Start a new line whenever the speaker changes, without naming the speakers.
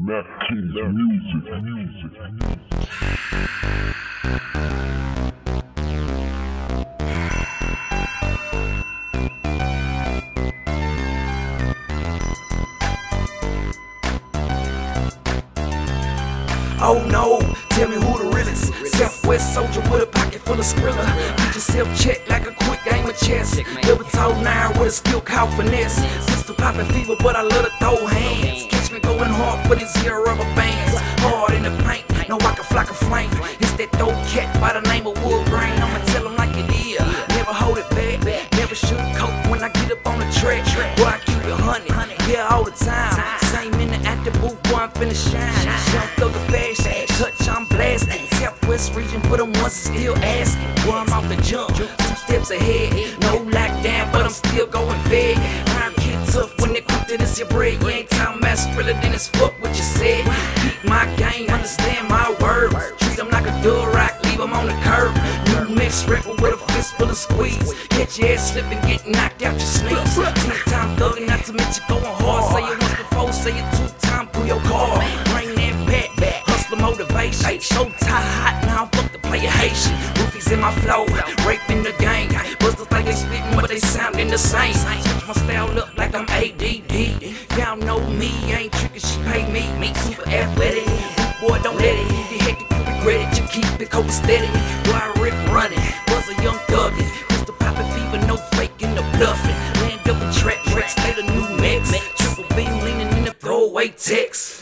Mac King's music, music, music.
Oh no, tell me who the realest. Southwest soldier with a pocket full of skrilla. Get yourself checked like a quick game of chess. Double toe nine with a skill called finesse. Pistol popping fever, but I love to throw hands. Catch me going hard for these zero rubber bands. Hard in the paint, no I can flock a flame. It's that dope cat by the name of WoodGrain. I'ma tell 'em like it is. Never hold it back, never shoot coat when I get up on the track. Boy, I keep it honey, yeah, all the time. Same in the active booth, boy, I'm finna shine. Jump through the fashion, touch, I'm blasting. Southwest region for them ones still asking. Boy, I'm off the jump, two steps ahead. No lockdown, but I'm still going fed. To this your bread. You ain't time mass thriller, then it's fuck what you said. Beat my game, understand my words. Treat them like a dual rock, leave them on the curb. New mix record with a fist full of squeeze. Catch your ass slipping, get knocked out your sneeze. Ten time thugging, not to mention going hard. Say it once before, say it two time, pull your car. Bring that back, hustler motivation. Show tie hot, now fuck the player Haitian. Roofies in my flow, raping the gang. Busters like they spitting, but they sounding the same. Switch my style up like I'm ADD me. I ain't trickin', she pay me. Me super athletic. Boy, don't let it. If you hate to, you regret it. You keep it cold steady. Boy, I rip running. Was a young thuggin'. Pistol poppin' fever, no fakin' no bluffin'. Land double track, track, made the new mix. Triple beam leaning in the throwaway text.